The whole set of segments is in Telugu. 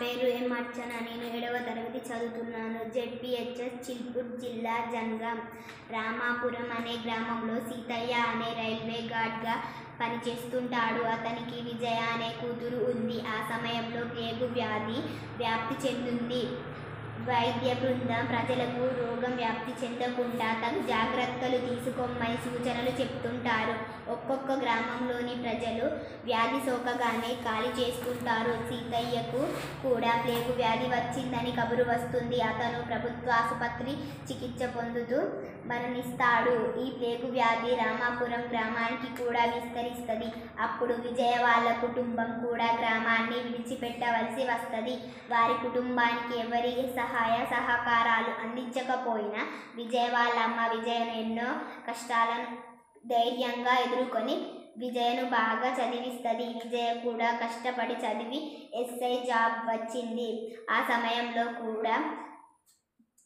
పేరు ఎం అర్చన నేను ఏడవ తరగతి చదువుతున్నాను. జెడ్పిహెచ్ఎస్ చిల్పూర్ జిల్లా జనగాం. రామాపురం అనే గ్రామంలో సీతయ్య అనే రైల్వే గార్డ్గా పనిచేస్తుంటాడు. అతనికి విజయ అనే కూతురు ఉంది. ఆ సమయంలో ప్లేగు వ్యాధి వ్యాప్తి చెందింది. వైద్య బృందం ప్రజలకు రోగం వ్యాప్తి చెందకుండా తగు జాగ్రత్తలు తీసుకోమని సూచనలు చెప్తుంటారు. ఒక్కొక్క గ్రామంలోని ప్రజలు వ్యాధి సోకగానే ఖాళీ చేసుకుంటారు. సీతయ్యకు కూడా ప్లేగు వ్యాధి వచ్చిందని కబురు వస్తుంది. అతను ప్రభుత్వ ఆసుపత్రి చికిత్స పొందుతూ మరణిస్తాడు. ఈ ప్లేగు వ్యాధి రామాపురం గ్రామానికి కూడా విస్తరిస్తుంది. అప్పుడు విజయ వాళ్ళ కుటుంబం కూడా గ్రామాన్ని విడిచిపెట్టవలసి వస్తుంది. వారి కుటుంబానికి ఎవరి సహాయ సహకారాలు అందించకపోయినా విజయ విజయను ఎన్నో కష్టాలను ధైర్యంగా ఎదుర్కొని విజయను బాగా చదివిస్తుంది. విజయ కూడా కష్టపడి చదివి ఎస్ఐ జాబ్ వచ్చింది. ఆ సమయంలో కూడా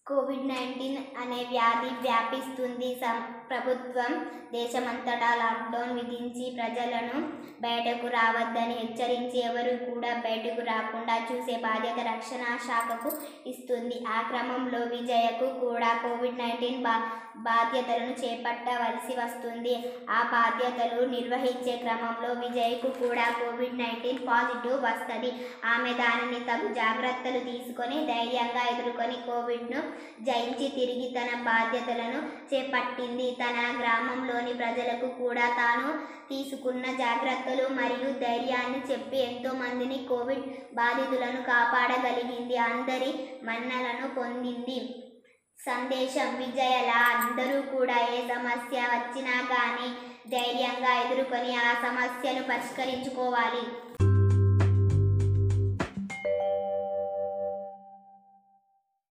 కోవిడ్ నైన్టీన్ అనే వ్యాధి వ్యాపిస్తుంది. సం ప్రభుత్వం దేశమంతటా లాక్డౌన్ విధించి ప్రజలను బయటకు రావద్దని హెచ్చరించి ఎవరు కూడా బయటకు రాకుండా చూసే బాధ్యత రక్షణ శాఖకు ఇస్తుంది. ఆ క్రమంలో విజయకు కూడా కోవిడ్ నైన్టీన్ బా బాధ్యతలను చేపట్టవలసి వస్తుంది. ఆ బాధ్యతలు నిర్వహించే క్రమంలో విజయ్కు కూడా కోవిడ్ నైన్టీన్ పాజిటివ్ వస్తుంది. ఆమె దానిని తగు జాగ్రత్తలు తీసుకొని ధైర్యంగా ఎదుర్కొని కోవిడ్ను జయించి తిరిగి తన బాధ్యతలను చేపట్టింది. తన గ్రామంలోని ప్రజలకు కూడా తాను తీసుకున్న జాగ్రత్తలు మరియు ధైర్యాన్ని చెప్పి ఎంతో మందిని కోవిడ్ బాధితులను కాపాడగలిగింది. అందరి మన్నలను పొందింది. సందేశం విజయల అందరూ కూడా ఏ సమస్య వచ్చినా కానీ ధైర్యంగా ఎదుర్కొని ఆ సమస్యను పరిష్కరించుకోవాలి.